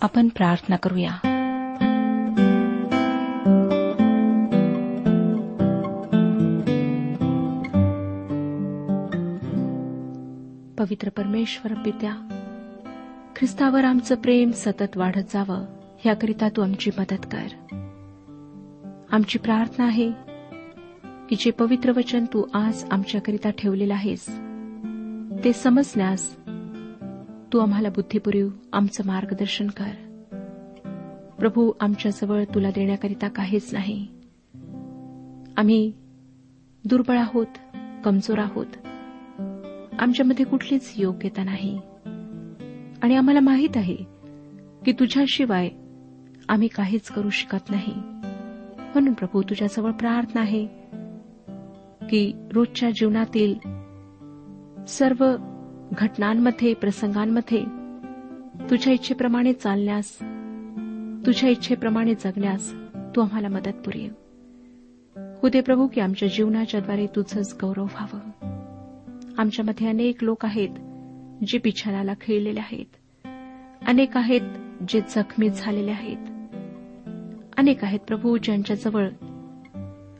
आपण प्रार्थना करूया. पवित्र परमेश्वर पित्या ख्रिस्तावर आमचं प्रेम सतत वाढत जावं याकरिता तू आमची मदत कर. आमची प्रार्थना आहे की जे पवित्र वचन तू आज आमच्याकरिता ठेवलेलं आहेस ते समजण्यास तू आम्हाला बुद्धी आमचं मार्गदर्शन कर. प्रभू आमच्याजवळ तुला देण्याकरिता काहीच नाही. आम्ही दुर्बळ आहोत कमजोर आहोत. आमच्यामध्ये कुठलीच योग्यता नाही. आणि आम्हाला माहीत आहे की तुझ्याशिवाय आम्ही काहीच करू शकत नाही. म्हणून प्रभू तुझ्याजवळ प्रार्थना आहे की रोजच्या जीवनातील सर्व घटनांमध्ये प्रसंगांमध्ये तुझ्या इच्छेप्रमाणे चालण्यास तुझ्या इच्छेप्रमाणे जगण्यास तू आम्हाला मदत पुरेव हो प्रभू की आमच्या जीवनाच्याद्वारे तुझंच गौरव व्हावं. आमच्यामध्ये अनेक लोक आहेत जे बिछानाला खेळलेले आहेत. अनेक आहेत जे जखमी झालेले आहेत. अनेक आहेत प्रभू ज्यांच्याजवळ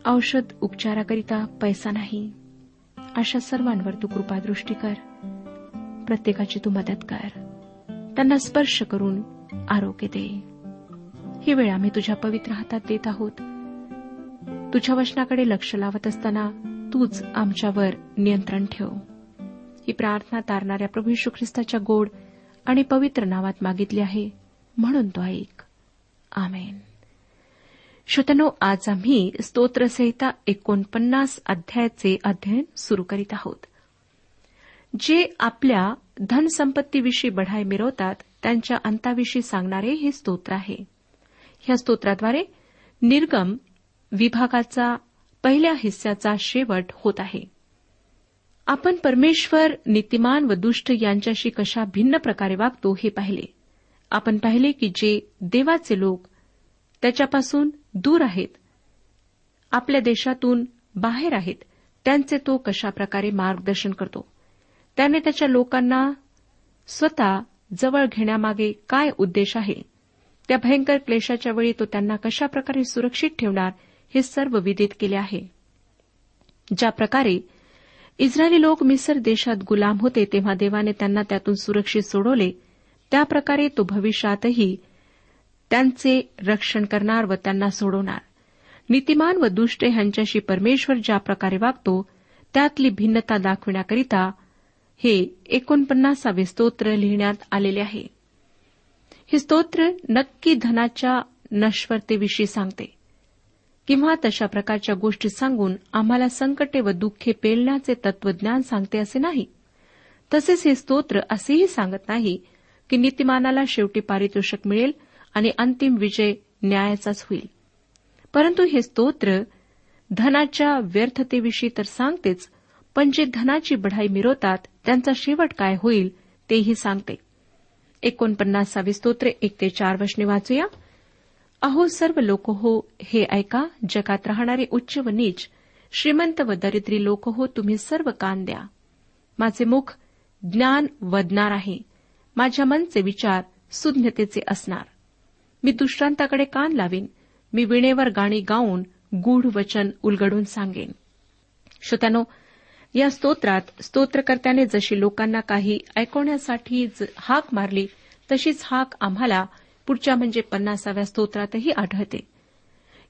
औषध उपचाराकरिता पैसा नाही. अशा सर्वांवर तू कृपादृष्टी कर. प्रत्येकाची तू मदत कर. त्यांना स्पर्श करून आरोग्य दे. ही वेळ आम्ही तुझ्या पवित्र हातात देत आहोत. तुझ्या वचनाकडे लक्ष लावत असताना तूच आमच्यावर नियंत्रण ठेव. ही प्रार्थना तारणाऱ्या प्रभू यशू ख्रिस्ताच्या गोड आणि पवित्र नावात मागितली आहे म्हणून तो ऐक. आमेन. श्रोतनो आज आम्ही स्तोत्रसहिता एकोणपन्नास अध्यायाचे अध्ययन सुरू करीत आहोत. जे आपल्या धनसंपत्तीविषयी बढाई मिरवतात त्यांच्या अंताविषयी सांगणारे हे स्तोत्र आहे. ह्या स्तोत्राद्वारे निर्गम विभागाचा पहिल्या हिस्स्याचा शेवट होत आहे. आपण परमेश्वर नीतिमान व दुष्ट यांच्याशी कशा भिन्न प्रकारे वागतो हे पाहिले. आपण पाहिले की जे देवाचे लोक त्याच्यापासून दूर आहेत आपल्या देशातून बाहेर आहेत त्यांचे तो कशाप्रकारे मार्गदर्शन करतो. त्याने त्याच्या लोकांना स्वतः जवळ घेण्यामागे काय उद्देश आहे? त्या भयंकर क्लेशाच्या वेळी तो त्यांना कशाप्रकारे सुरक्षित ठेवणार हे सर्व विदित केले आहे. ज्या प्रकारे इस्रायली लोक मिसर देशात गुलाम होते तेव्हा देवाने त्यांना त्यातून सुरक्षित सोडवले त्याप्रकारे तो भविष्यातही त्यांचे रक्षण करणार व त्यांना सोडवणार. नीतिमान व दुष्ट ह्यांच्याशी परमेश्वर ज्या प्रकारे वागतो त्यातली भिन्नता दाखविण्याकरिता हे एकोणपन्नासावे स्तोत्र लिहिण्यात आलेले आहे. हे स्तोत्र नक्की धनाच्या नश्वरतेविषयी सांगते. किंवा तशा प्रकारच्या गोष्टी सांगून आम्हाला संकटे व दुःखे पेलण्याचे तत्वज्ञान सांगते असे नाही. तसेच हे स्तोत्र असेही सांगत नाही की नीतिमानाला शेवटी पारितोषिक मिळेल आणि अंतिम विजय न्यायाचाच होईल. परंतु हे स्तोत्र धनाच्या व्यर्थतेविषयी तर सांगतेच पण जे धनाची बढाई मिरवतात त्यांचा शेवट काय होईल तेही सांगते. एकोणपन्नासावी स्तोत्र एक ते चार वशने वाचूया. अहो सर्व लोक हो हे ऐका जगात राहणारे उच्च व नीच श्रीमंत व दरिद्री लोक हो तुम्ही सर्व कान द्या. माझे मुख ज्ञान वदणार आहे. माझ्या मनचे विचार सुज्ञतेचे असणार. मी दुष्टांताकडे कान लावीन. मी विणेवर गाणी गाऊन गूढ वचन उलगडून सांगेन. श्रोत्यानो या स्तोत्रात स्तोत्रकर्त्याने जशी लोकांना काही ऐकवण्यासाठी हाक मारली तशीच हाक आम्हाला पुढच्या म्हणजे पन्नासाव्या स्तोत्रातही आढळते.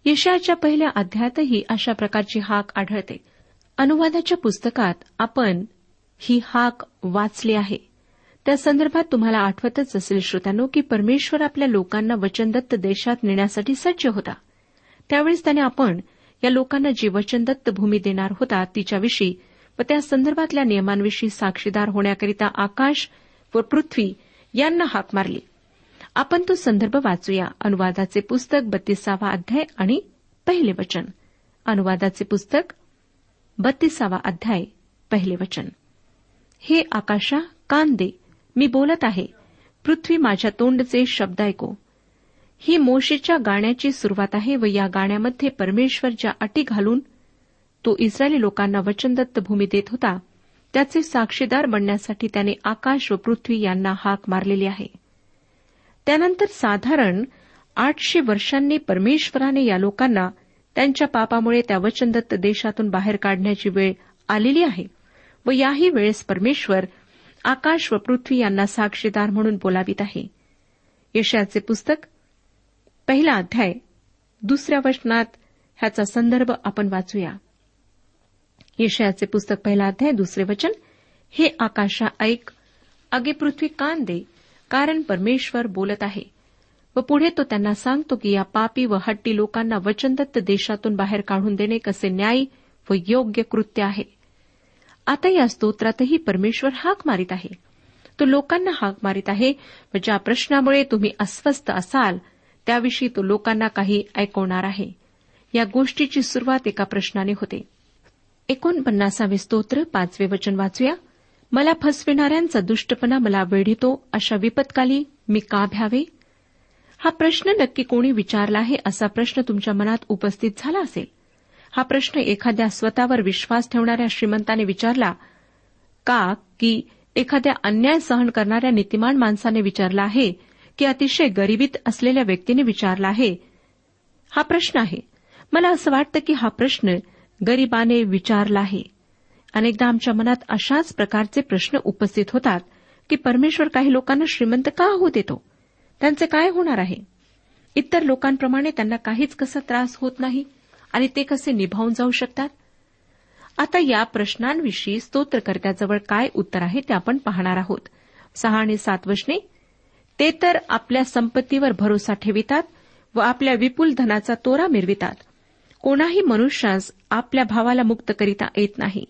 यशयाच्या पहिल्या अध्यायातही अशा प्रकारची हाक आढळते. अनुवादाच्या पुस्तकात आपण ही हाक वाचली आहे. त्या संदर्भात तुम्हाला आठवतच असेल श्रोत्यानो की परमेश्वर आपल्या लोकांना वचनदत्त देशात नेण्यासाठी सज्ज होता. त्यावेळेस त्याने आपण या लोकांना जी वचनदत्त भूमी देणार होता तिच्याविषयी व त्या संदर्भातल्या नियमांविषयी साक्षीदार होण्याकरिता आकाश व पृथ्वी यांना हाक मारली. आपण तो संदर्भ वाचूया. अनुवादाचे पुस्तक बत्तीसावा अध्याय आणि पहिले वचन. अनुवादाचे पुस्तक बत्तीसावा अध्याय पहिले वचन. हे आकाशा कान दे. मी बोलत आहे. पृथ्वी माझ्या तोंडचे शब्द ऐको. ही मोशेच्या गाण्याची सुरुवात आहे व या गाण्यामध्ये परमेश्वर ज्या अटी घालून तो इस्रायली लोकांना वचनदत्त भूमी देत होता. त्याचे साक्षीदार बनण्यासाठी त्याने आकाश व पृथ्वी यांना हाक मारलेली आहे. त्यानंतर साधारण आठशे वर्षांनी परमेश्वराने या लोकांना त्यांच्या पापामुळे त्या वचनदत्त देशातून बाहेर काढण्याची वेळ आलेली आहे व याही वेळेस परमेश्वर आकाश व पृथ्वी यांना साक्षीदार म्हणून बोलावित आहे. यशाचे पुस्तक पहिला अध्याय दुसऱ्या वचनात ह्याचा संदर्भ आपण वाचूया. येशयाचे पुस्तक पहिला अध्याय दुसरे वचन. हे आकाशा ऐक अगे पृथ्वी कान दे कारण परमेश्वर बोलत आहे. व पुढे तो त्यांना सांगतो की या पापी व हट्टी लोकांना वचनदत्त देशातून बाहेर काढून देणे कसे न्यायी व योग्य कृत्य आहे. आता या स्तोत्रातही परमेश्वर हाक मारित आहे. तो लोकांना हाक मारित आहे व ज्या प्रश्नामुळे तुम्ही अस्वस्थ असाल त्याविषयी तो लोकांना काही ऐकवणार आहे. या गोष्टीची सुरुवात एका प्रश्नाने होते. एकोणपन्नासावे स्तोत्र पाचवे वचन वाचूया. मला फसविणाऱ्यांचा दुष्टपणा मला वेढितो अशा विपत्काली मी का भ्यावे? हा प्रश्न नक्की कोणी विचारला आहे असा प्रश्न तुमच्या मनात उपस्थित झाला असेल? हा प्रश्न एखाद्या स्वतःवर विश्वास ठेवणाऱ्या श्रीमंताने विचारला का की एखाद्या अन्याय सहन करणाऱ्या नीतिमान माणसाने विचारला आहे की अतिशय गरिबीत असलेल्या व्यक्तीने विचारला आहे? हा प्रश्न आहे. मला असं वाटतं की हा प्रश्न गरिबाने विचारला आहे. अनेकदा आमच्या मनात अशाच प्रकारचे प्रश्न उपस्थित होतात की परमेश्वर काही लोकांना श्रीमंत का होऊ देतो? त्यांचे काय होणार आहे? इतर लोकांप्रमाणे त्यांना काहीच कसा त्रास होत नाही आणि ते कसे निभावून जाऊ शकतात? आता या प्रश्नांविषयी स्तोत्रकर्त्याजवळ काय उत्तर आहे ते आपण पाहणार आहोत. सहा आणि सात वशने ते तर आपल्या संपत्तीवर भरोसा ठेवितात व आपल्या विपुल धनाचा तोरा मिरवितात. कोणाही मनुष्यास आपल्या भावाला मुक्त करिता येत नाही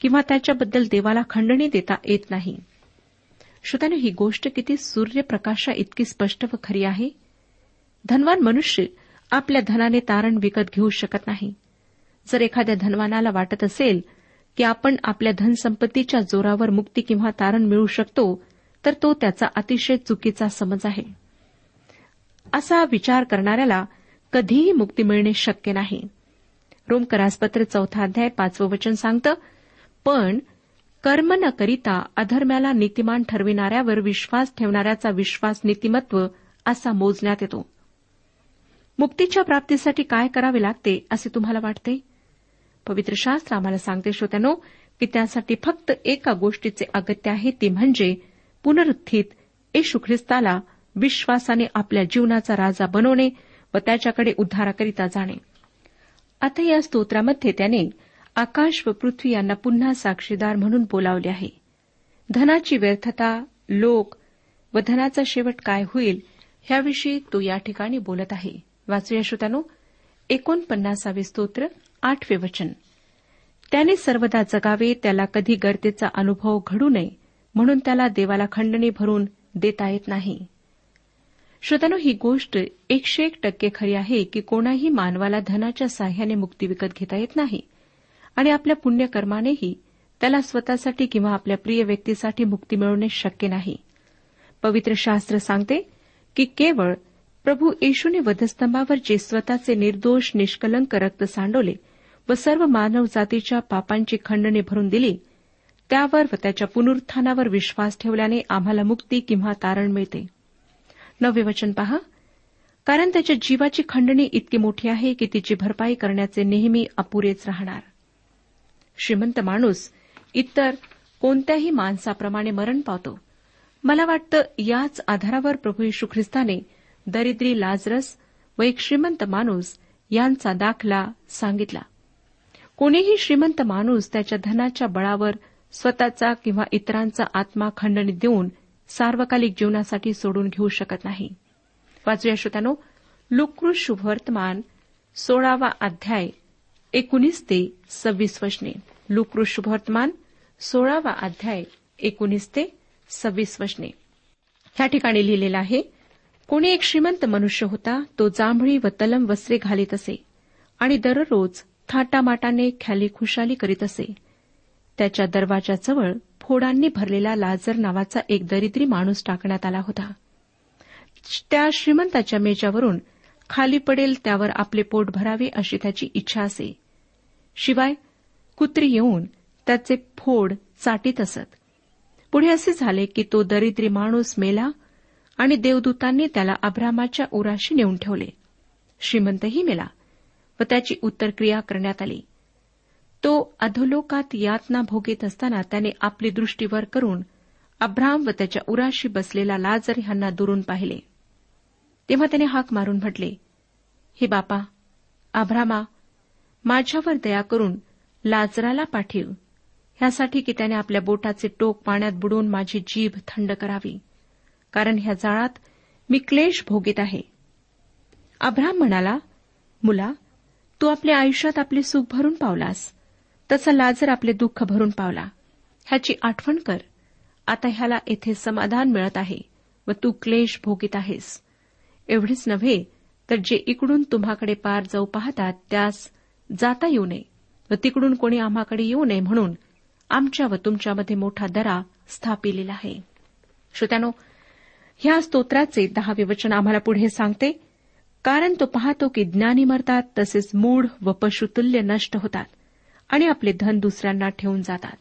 किंवा त्याच्याबद्दल देवाला खंडणी देता येत नाही. श्रोत्याने ही गोष्ट किती सूर्यप्रकाशा इतकी स्पष्ट व खरी आहे. धनवान मनुष्य आपल्या धनाने तारण विकत घेऊ शकत नाही. जर एखाद्या धनवानाला वाटत असेल की आपण आपल्या धनसंपत्तीच्या जोरावर मुक्ती किंवा तारण मिळू शकतो तर तो त्याचा अतिशय चुकीचा समज आहे. असा विचार करणाऱ्याला कधीही मुक्ती मिळणे शक्य नाही. रोमकरासपत्र चौथा अध्याय पाचवं वचन सांगतं पण कर्म न करिता अधर्म्याला नीतिमान ठरविणाऱ्यावर विश्वास ठेवणाऱ्याचा विश्वास नीतिमत्व असा मोजण्यात येतो. मुक्तीच्या प्राप्तीसाठी काय करावे लागते असे तुम्हाला वाटते? पवित्र शास्त्र आम्हाला सांगते श्रोत्यानो की त्यासाठी फक्त एका गोष्टीचे अगत्य आहे ती म्हणजे पुनरुत्थित येशू ख्रिस्ताला विश्वासाने आपल्या जीवनाचा राजा बनवणे व त्याच्याकडे उद्धाराकरिता जाणे. आता या स्तोत्रामध्ये त्याने आकाश व पृथ्वी यांना पुन्हा साक्षीदार म्हणून बोलावले आहे. धनाची व्यर्थता लोक व धनाचा शेवट काय होईल ह्याविषयी तो या ठिकाणी बोलत आहे. वाचूया श्रोत्यानो एकोणपन्नासावे स्तोत्र आठवे वचन. त्याने सर्वदा जगावे त्याला कधी गर्तेचा अनुभव घडू नये म्हणून त्याला देवाला खंडणी भरून देता येत नाही. श्रोत्यानो ही गोष्ट एकशे एक टक्के खरी आहे की कोणाही मानवाला धनाच्या साह्याने मुक्ती विकत घेता येत नाही. आणि आपल्या पुण्यकर्मानेही त्याला स्वतःसाठी किंवा आपल्या प्रिय व्यक्तीसाठी मुक्ती मिळवणे शक्य नाही. पवित्र शास्त्र सांगते की केवळ प्रभू येशूने वधस्तंभावर जे स्वतःचे निर्दोष निष्कलंक रक्त सांडवले व सर्व मानव जातीच्या पापांची खंडणी भरून दिली त्यावर व त्याच्या पुनरुत्थानावर विश्वास ठेवल्याने आम्हाला मुक्ती किंवा तारण मिळते. नवे वचन पहा. कारण त्याच्या जीवाची खंडणी इतकी मोठी आहे की तिची भरपाई करण्याचे नेहमी अपुरेच राहणार. श्रीमंत माणूस इतर कोणत्याही माणसाप्रमाणे मरण पावतो. मला वाटतं याच आधारावर प्रभू यशू ख्रिस्ताने दरिद्री लाजरस व एक श्रीमंत माणूस यांचा दाखला सांगितला. कोणीही श्रीमंत माणूस त्याच्या धनाच्या बळावर स्वतःचा किंवा इतरांचा आत्मा खंडणी देऊन सार्वकालिक जीवनासाठी सोडून घेऊ शकत नाही. वाचूया श्रोत्यानो लुकृ शुभवर्तमान सोळावा अध्याय एकोणीस ते सव्वीस वचने. लुकृ शुभवर्तमान सोळावा अध्याय एकोणीस ते सव्वीस वचने. ह्या ठिकाणी लिहिलेलं आहे कोणी एक श्रीमंत मनुष्य होता तो जांभळी व तलम वस्त्रे घालीत असे आणि दररोज थाटामाटाने ख्याली खुशाली करीत असे. त्याच्या दरवाजाजवळ फोडांनी भरलेला लाजर नावाचा एक दरिद्री माणूस टाकण्यात आला होता. त्या श्रीमंताच्या मेजावरून खाली पडेल त्यावर आपले पोट भरावे अशी त्याची इच्छा असे. शिवाय कुत्री येऊन त्याचे फोड चाटीत असत. पुढे असे झाले की तो दरिद्री माणूस मेला आणि देवदूतांनी त्याला अब्रामाच्या उराशी नेऊन ठेवले. श्रीमंतही मेला व त्याची उत्तरक्रिया करण्यात आली. तो अधोलोकात यातना भोगीत असताना त्याने आपली दृष्टी वर करून अब्राम व त्याच्या उराशी बसलेला लाजर ह्यांना दुरून पाहिले. तेव्हा त्याने हाक मारून म्हटले हे बापा अभ्रामा माझ्यावर दया करून लाजराला पाठीव. ह्यासाठी की त्याने आपल्या बोटाचे टोक पाण्यात बुडून माझी जीभ थंड करावी. कारण ह्या जाळात मी क्लेश भोगीत आहे. अब्राम म्हणाला मुला तू आपल्या आयुष्यात आपले सुख भरून पावलास. तसा लाजर आपले दुःख भरून पावला. ह्याची आठवण कर. आता ह्याला येथे समाधान मिळत आहे व तू क्लेश भोगीत आहेस. एवढेच नव्हे तर जे इकडून तुम्हाकडे पार जाऊ पाहतात त्यास जाता येऊ नये व तिकडून कोणी आम्हाकडे येऊ नये म्हणून आमच्या व तुमच्यामध्ये मोठा दरा स्थापिलेला आहे. श्रोत्यानो ह्या स्तोत्राचे दहावे वचन आम्हाला पुढे सांगते. कारण तो पाहतो की ज्ञानी मरतात तसेच मूढ व पशुतुल्य नष्ट होतात. आणि आपले धन दुसऱ्यांना ठेवून जातात.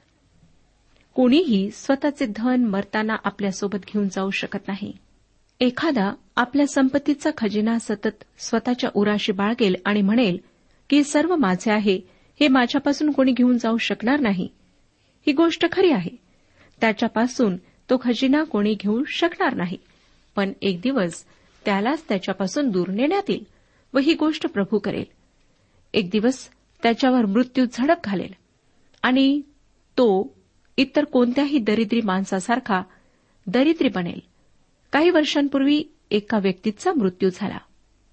कोणीही स्वतःचे धन मरताना आपल्यासोबत घेऊन जाऊ शकत नाही. एखादा आपल्या संपत्तीचा खजिना सतत स्वतःच्या उराशी बाळगेल आणि म्हणेल की सर्व माझे आहे हे माझ्यापासून कोणी घेऊन जाऊ शकणार नाही. ही गोष्ट खरी आहे. त्याच्यापासून तो खजिना कोणी घेऊ शकणार नाही. पण एक दिवस त्यालाच त्याच्यापासून दूर नेण्यात येईल व ही गोष्ट प्रभू करेल. एक दिवस त्याच्यावर मृत्यू झडप घालेल. आणि तो इतर कोणत्याही दरिद्री माणसासारखा दरिद्री बनेल. काही वर्षांपूर्वी एका व्यक्तीचा मृत्यू झाला.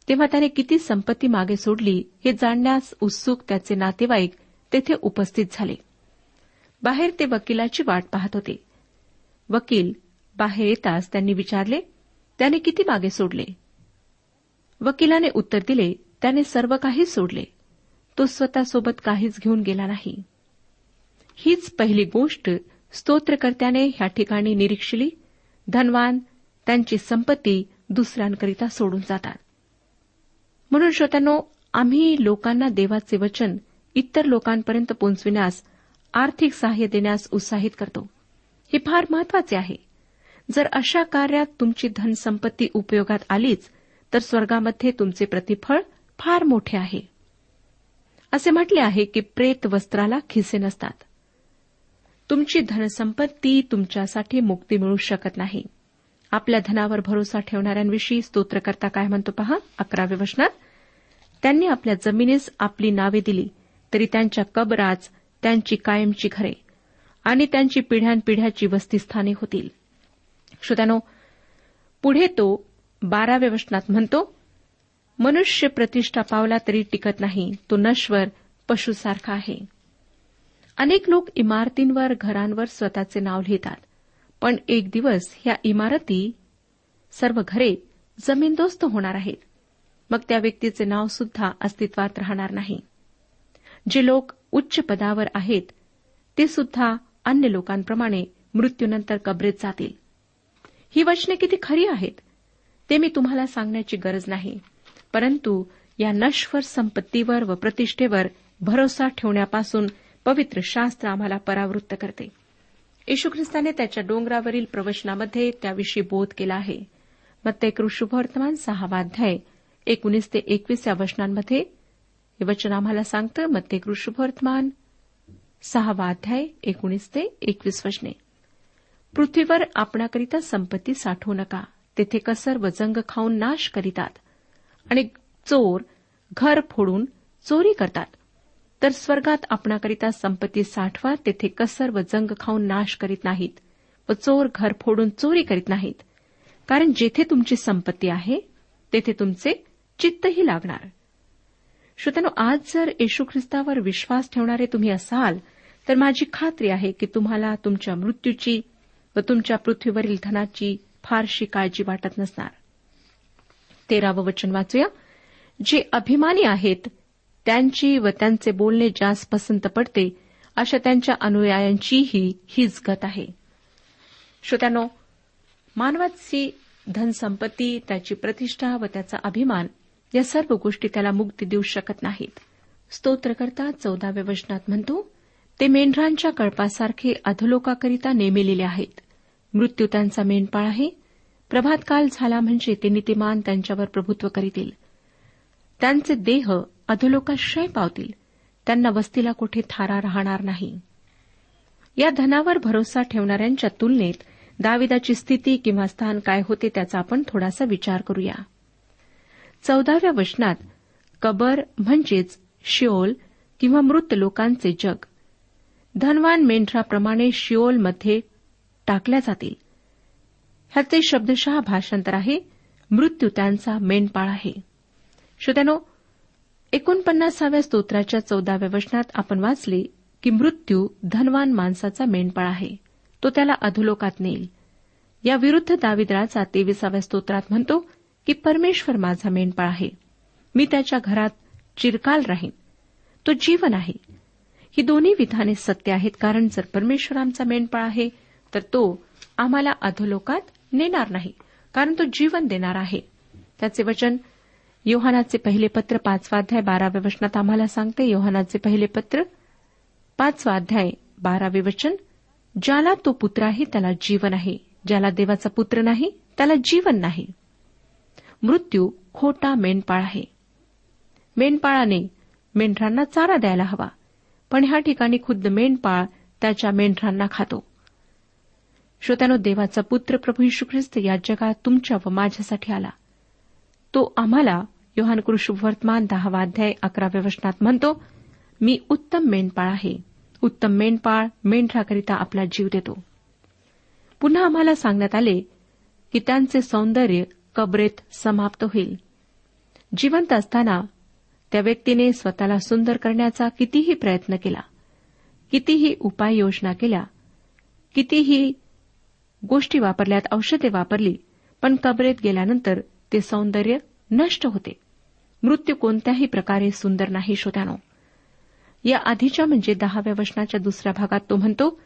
तेव्हा त्याने किती संपत्ती मागे सोडली हे जाणण्यास उत्सुक त्याचे नातेवाईक तेथे उपस्थित झाले. बाहेर ते वकिलाची वाट पाहत होते. वकील बाहेर येताच त्यांनी विचारले त्याने किती मागे सोडले? वकिलाने उत्तर दिले त्याने सर्व काही सोडले. तो स्वतःसोबत काहीच घेऊन गेला नाही. हीच पहिली गोष्ट स्तोत्रकर्त्याने ह्या ठिकाणी निरीक्षली. धनवान त्यांची संपत्ती दुसऱ्यांकरिता सोडून जातात. म्हणून श्रोत्यानो आम्ही लोकांना देवाचे वचन इतर लोकांपर्यंत पोहोचविण्यास आर्थिक सहाय्य देण्यास उत्साहित करतो. हे फार महत्त्वाचे आहे. जर अशा कार्यात तुमची धनसंपत्ती उपयोगात आलीच तर स्वर्गामध्ये तुमचे प्रतिफळ फार मोठे आहे. असे म्हटले आहे की प्रेत वस्त्राला खिसे नसतात. तुमची धनसंपत्ती तुमच्यासाठी मुक्ती मिळू शकत नाही. आपल्या धनावर भरोसा ठेवणाऱ्यांविषयी स्तोत्रकर्ता काय म्हणतो पहा? अकराव्या वचनात त्यांनी आपल्या जमिनीस आपली नावे दिली तरी त्यांच्या कबराज त्यांची कायमची घरे आणि त्यांची पिढ्यानपिढ्याची वस्तीस्थाने होतील. श्रोत्यानो पुढे तो बाराव्या वचनात म्हणतो मनुष्य प्रतिष्ठा पावला तरी टिकत नाही. तो नश्वर पशुसारखा आहे. अनेक लोक इमारतींवर घरांवर स्वतःचे नाव लिहितात. पण एक दिवस ह्या इमारती सर्व घरे जमीनदोस्त होणार आहेत. मग त्या व्यक्तीचे नाव सुद्धा अस्तित्वात राहणार नाही. जे लोक उच्च पदावर आहेत ते सुद्धा अन्य लोकांप्रमाणे मृत्यूनंतर कबरेत जातील. ही वचने किती खरी आहेत? ते मी तुम्हाला सांगण्याची गरज नाही. परंतु या नश्वर संपत्तीवर व प्रतिष्ठेवर भरोसा ठेवण्यापासून पवित्र शास्त्र आम्हाला परावृत्त करते. येशू ख्रिस्ताने त्याच्या डोंगरावरील प्रवचनामध्ये त्याविषयी बोध केला आहे. मग ते कृषुभवर्तमान सहावाध्याय एकोणीस ते एकवीस या वचनांमध्ये हे वचन आम्हाला सांगतं मग ते कृषुभवर्तमान सहावाध्याय एकोणीस ते एकवीस वचने. पृथ्वीवर आपणाकरिता संपत्ती साठवू नका तेथे कसर व जंग खाऊन नाश करीतात. आणि चोर घर फोडून चोरी करतात. तर स्वर्गात आपणाकरिता संपत्ती साठवा तेथे कसर व जंग खाऊन नाश करीत नाहीत व चोर घर फोडून चोरी करीत नाहीत. कारण जेथे तुमची संपत्ती आहे तेथे तुमचे चित्तही लागणार. श्रोत्यानो आज जर येशू ख्रिस्तावर विश्वास ठेवणारे तुम्ही असाल तर माझी खात्री आहे की तुम्हाला तुमच्या मृत्यूची व तुमच्या पृथ्वीवरील धनाची फारशी काळजी वाटत नसणार. तेरावं वचन वाचूया. जे अभिमानी आहेत त्यांची व त्यांचे बोलणे जास्त पसंत पडते अशा त्यांच्या अनुयायांचीही हीच गत आहे. श्रोत्यानो मानवाची धनसंपत्ती त्याची प्रतिष्ठा व त्याचा अभिमान या सर्व गोष्टी त्याला मुक्ती देऊ शकत नाहीत. स्तोत्रकर्ता चौदाव्या वचनात म्हणतो ते मेंढरांच्या कळपासारखे अधलोकाकरिता नेमिलेले आहेत. मृत्यू त्यांचा मेंढपाळ आहे प्रभातकाल झाला म्हणजे ते नीतिमान त्यांच्यावर प्रभुत्व करीतील. त्यांचे देह अधोलोकाश्रय पावतील. त्यांना वस्तीला कुठे थारा राहणार नाही. या धनावर भरोसा ठेवणाऱ्यांच्या तुलनेत दाविदाची स्थिती किंवा स्थान काय होते त्याचा आपण थोडासा विचार करूया. चौदाव्या वचनात कबर म्हणजेच शिओल किंवा मृत लोकांचे जग. धनवान मेंढराप्रमाणे शिओलमध्ये टाकल्या जातील. ह्याचे शब्दशः भाषांतर आहे. मृत्यू त्यांचा मेंढपाळ आहे. श्रोत्यानो एकोणपन्नासाव्या स्तोत्राच्या चौदाव्या वचनात आपण वाचले की मृत्यू धनवान माणसाचा मेंढपाळ आहे. तो त्याला अधोलोकात नेईल. या विरुद्ध दाविद्राचा तेविसाव्या स्तोत्रात म्हणतो की परमेश्वर माझा मेंढपाळ आहे. मी त्याच्या घरात चिरकाल राहीन. तो जीवन आहे. ही दोन्ही विधाने सत्य आहेत. कारण जर परमेश्वर आमचा मेंढपाळ आहे तर तो आम्हाला अधोलोकात नेणार नाही कारण तो जीवन देणार आहे. त्याचे वचन योहानाचे पहिले पत्र पाचवा अध्याय बाराव्या वचनात आम्हाला सांगते. योहानाचे पहिले पत्र पाचवा अध्याय बारावे वचन ज्याला तो पुत्र आहे त्याला जीवन आहे. ज्याला देवाचा पुत्र नाही त्याला जीवन नाही. मृत्यू खोटा मेंढपाळ आहे. मेंढपाळाने मेंढरांना चारा द्यायला हवा. पण ह्या ठिकाणी खुद्द मेंढपाळ त्याच्या मेंढरांना खातो. श्रोत्यानो देवाचा पुत्र प्रभू यशू ख्रिस्त या जगात तुमच्या व माझ्यासाठी आला. तो आम्हाला योहान कृषी वर्तमान दहावा अध्याय अकराव्या वचनात म्हणतो मी उत्तम मेंढपाळ आहे. उत्तम मेंढपाळ मेंढराकरिता आपला जीव देतो. पुन्हा आम्हाला सांगण्यात आले की त्यांचे सौंदर्य कबरेत समाप्त होईल. जिवंत असताना त्या व्यक्तीने स्वतःला सुंदर करण्याचा कितीही प्रयत्न केला कितीही उपाययोजना केल्या कितीही गोष्टी वापरल्यात औषधे वापरली पण कबरेत गेल्यानंतर ते सौंदर्य नष्ट होते. मृत्यू कोणत्याही प्रकारे सुंदर नाही श्रोत्यानो. या आधीच्या म्हणजे दहाव्या वचनाच्या दुसऱ्या भागात तो म्हणतो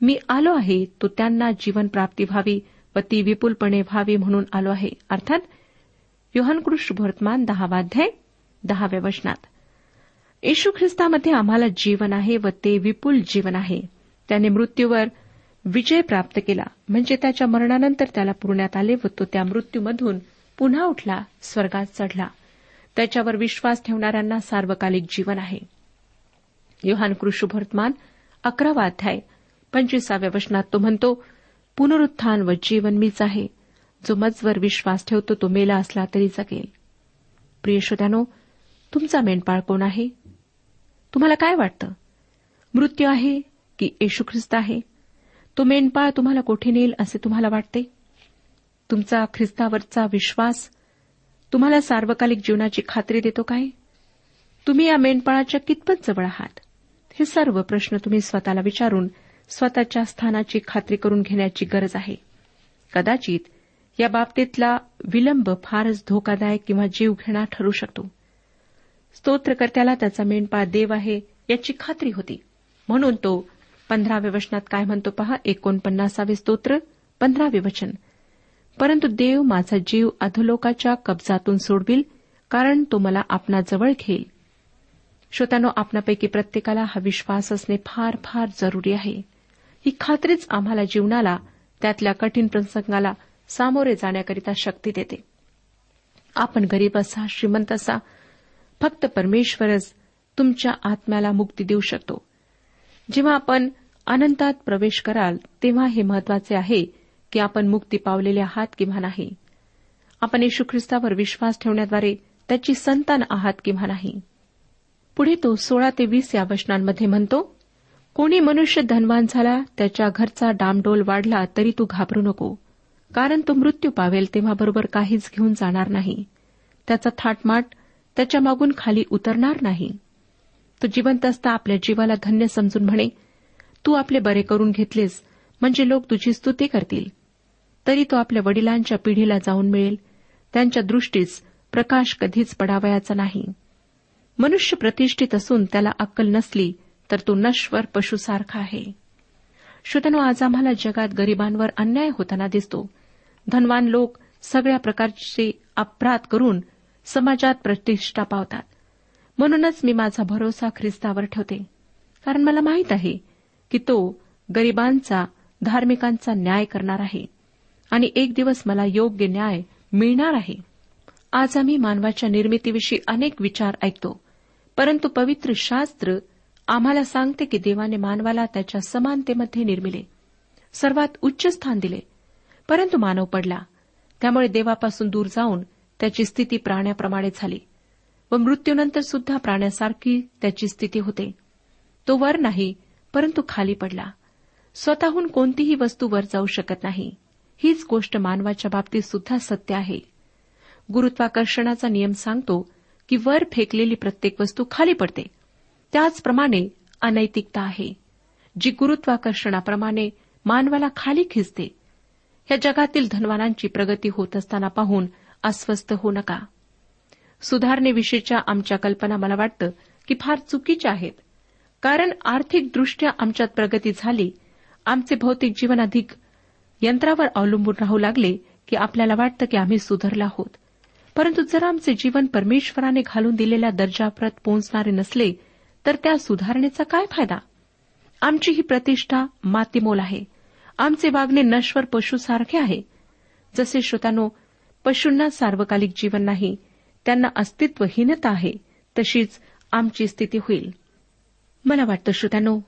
मी आलो आहे तो त्यांना जीवन प्राप्ती व्हावी व ती विपुलपणे व्हावी म्हणून आलो आहे. अर्थात योहनकृष्ण वर्तमान दहावाध्याय दहाव्या वचनात येशू ख्रिस्तामध्ये आम्हाला जीवन आहे व ते विपुल जीवन आहे. त्याने मृत्यूवर विजय प्राप्त केला. म्हणजे त्याच्या मरणानंतर त्याला पुरण्यात आले व तो त्या मृत्यूमधून पुन्हा उठला स्वर्गात चढला. त्याच्यावर विश्वास ठेवणाऱ्यांना सार्वकालिक जीवन आहे. योहान कृष्णभर्तमान अकरावा अध्याय पंचवीसाव्या वचनात तो म्हणतो पुनरुत्थान व जीवन मीच आहे. जो मजवर विश्वास ठेवतो तो मेला असला तरी जगेल. प्रिय श्रोत्यानो तुमचा मेंढपाळ कोण आहे? तुम्हाला काय वाटतं? मृत्यू आहे की येशू ख्रिस्त आहे? तो मेंढपाळ तुम्हाला कोठे नेईल असे तुम्हाला वाटते? तुमचा ख्रिस्तावरचा विश्वास तुम्हाला सार्वकालिक जीवनाची खात्री देतो काय? तुम्ही या मेंढपाळाच्या कितपत जवळ आहात? हे सर्व प्रश्न तुम्ही स्वतःला विचारून स्वतःच्या स्थानाची खात्री करून घेण्याची गरज आहे. कदाचित या बाबतीतला विलंब फारच धोकादायक किंवा जीवघेणा ठरू शकतो. स्तोत्रकर्त्याला त्याचा मेंढपाळ देव आहे याची खात्री होती. म्हणून तो पंधराव्या वचनात काय म्हणतो पहा? एकोणपन्नासावे स्तोत्र पंधरावे वचन. परंतु देव माझा जीव अधोलोकाच्या कब्जातून सोडविल कारण तो मला आपणाजवळ घेईल. श्रोत्यानो आपणापैकी प्रत्येकाला हा विश्वास असणे फार फार जरुरी आहे. ही खात्रीच आम्हाला जीवनाला त्यातल्या कठीण प्रसंगाला सामोरे जाण्याकरिता शक्ती देते. आपण गरीब असा श्रीमंत असा फक्त परमेश्वरच तुमच्या आत्म्याला मुक्ती देऊ शकतो. जेव्हा आपण अनंतात प्रवेश कराल तेव्हा हे महत्त्वाचे आहे की आपण मुक्ती पावलेले आहात किंवा नाही. आपण येशू ख्रिस्तावर विश्वास ठेवण्याद्वारे त्याची संतान आहात किंवा नाही. पुढे तो सोळा ते वीस या वचनांमध्ये म्हणतो कोणी मनुष्य धनवान झाला त्याच्या घरचा डामडोल वाढला तरी तू घाबरू नको. कारण तो मृत्यू पावेल तेव्हा बरोबर काहीच घेऊन जाणार नाही. त्याचा थाटमाट त्याच्या मागून खाली उतरणार नाही. तो जिवंत असता आपल्या जीवाला धन्य समजून म्हणे तू आपले बरे करून घेतलेस म्हणजे लोक तुझी स्तुती करतील. तरी तो आपल्या वडिलांच्या पिढीला जाऊन मिळेल. त्यांच्या दृष्टीस प्रकाश कधीच पडावयाचा नाही. मनुष्य प्रतिष्ठित असून त्याला अक्कल नसली तर तो नश्वर पशुसारखा आहे. श्रोतनो आज आम्हाला जगात गरिबांवर अन्याय होताना दिसतो. धनवान लोक सगळ्या प्रकारचे अपराध करून समाजात प्रतिष्ठा पावतात. म्हणूनच मी माझा भरोसा ख्रिस्तावर ठेवते. कारण मला माहीत आहे की तो गरिबांचा धार्मिकांचा न्याय करणार आहे. आणि एक दिवस मला योग्य न्याय मिळणार आहे. आज आम्ही मानवाच्या निर्मितीविषयी अनेक विचार ऐकतो. परंतु पवित्र शास्त्र आम्हाला सांगते की देवाने मानवाला त्याच्या समानतेमध्ये निर्मिले. सर्वात उच्च स्थान दिले. परंतु मानव पडला. त्यामुळे देवापासून दूर जाऊन त्याची स्थिती प्राण्याप्रमाणे झाली. व मृत्यूनंतर सुद्धा प्राण्यासारखी त्याची स्थिती होते. तो वर नाही परंतु खाली पडला. स्वतःहून कोणतीही वस्तू वर जाऊ शकत नाही. हीच गोष्ट मानवाच्या बाबतीत सुद्धा सत्य आहे. गुरुत्वाकर्षणाचा नियम सांगतो की वर फेकलेली प्रत्येक वस्तू खाली पडते. त्याचप्रमाणे अनैतिकता आहे जी गुरुत्वाकर्षणाप्रमाणे मानवाला खाली खिचते या जगातील धनवानांची प्रगती होत असताना पाहून अस्वस्थ होऊ नका. सुधारणेविषयीच्या आमच्या कल्पना मला वाटतं की फार चुकीच्या आहेत. कारण आर्थिकदृष्ट्या आमच्यात प्रगती झाली आमचे भौतिक जीवन अधिक यंत्रावर अवलंबून राहू लागले की आपल्याला वाटतं की आम्ही सुधारला आहोत. परंतु जर आमचे जीवन परमेश्वराने घालून दिलेल्या दर्जाप्रत पोहोचणारे नसले तर त्या सुधारणेचा काय फायदा? आमची ही प्रतिष्ठा मातीमोल आहे. आमचे वागणे नश्वर पशुसारखे आहे. जसे श्रोतानो पशूंना सार्वकालिक जीवन नाही त्यांना अस्तित्वहीनता आहे तशीच आमची स्थिती होईल. मला वाटतं श्रोत्यानो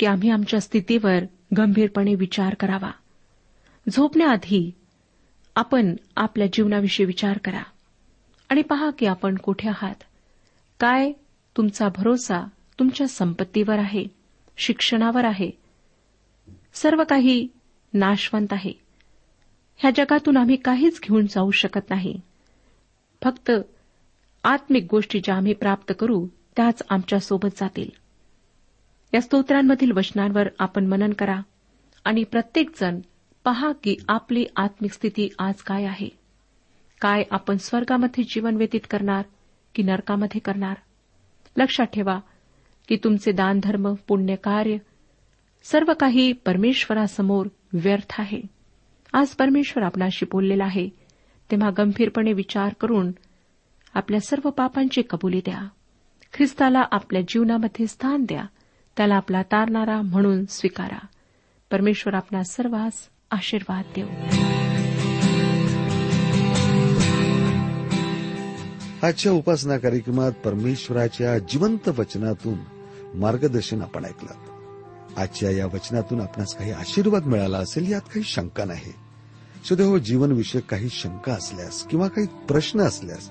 की आम्ही आमच्या स्थितीवर गंभीरपणे विचार करावा. झोपण्याआधी आपण आपल्या जीवनाविषयी विचार करा आणि पहा की आपण कुठे आहात. काय तुमचा भरोसा तुमच्या संपत्तीवर आहे शिक्षणावर आहे. सर्व काही नाशवंत आहे. ह्या जगातून आम्ही काहीच घेऊन जाऊ शकत नाही. फक्त आत्मिक गोष्टी ज्या आम्ही प्राप्त करू त्याच आमच्यासोबत जातील. या स्तोत्रांमधील वचनांवर आपण मनन करा आणि प्रत्येकजण पहा की आपली आत्मिक स्थिती आज काय आहे. काय आपण स्वर्गामध्ये जीवन व्यतीत करणार की नरकामध्ये करणार? लक्षात ठेवा की तुमचे दानधर्म पुण्यकार्य सर्व काही परमेश्वरासमोर व्यर्थ आहे. आज परमेश्वर आपणाशी बोललेला आहे तेव्हा गंभीरपणे विचार करून आपल्या सर्व पापांची कबुली द्या. ख्रिस्ताला आपल्या जीवनामध्ये स्थान द्या. त्याला आपला तारणारा म्हणून स्वीकारा. परमेश्वर आपणा सर्वांस आशीर्वाद देऊ. आजच्या उपासना कार्यक्रमात परमेश्वराच्या जिवंत वचनातून मार्गदर्शन आपण ऐकलं. आजच्या या वचनातून आपणास काही आशीर्वाद मिळाला असेल यात काही शंका नाही. सुदैव जीवनविषयक काही शंका असल्यास किंवा काही प्रश्न असल्यास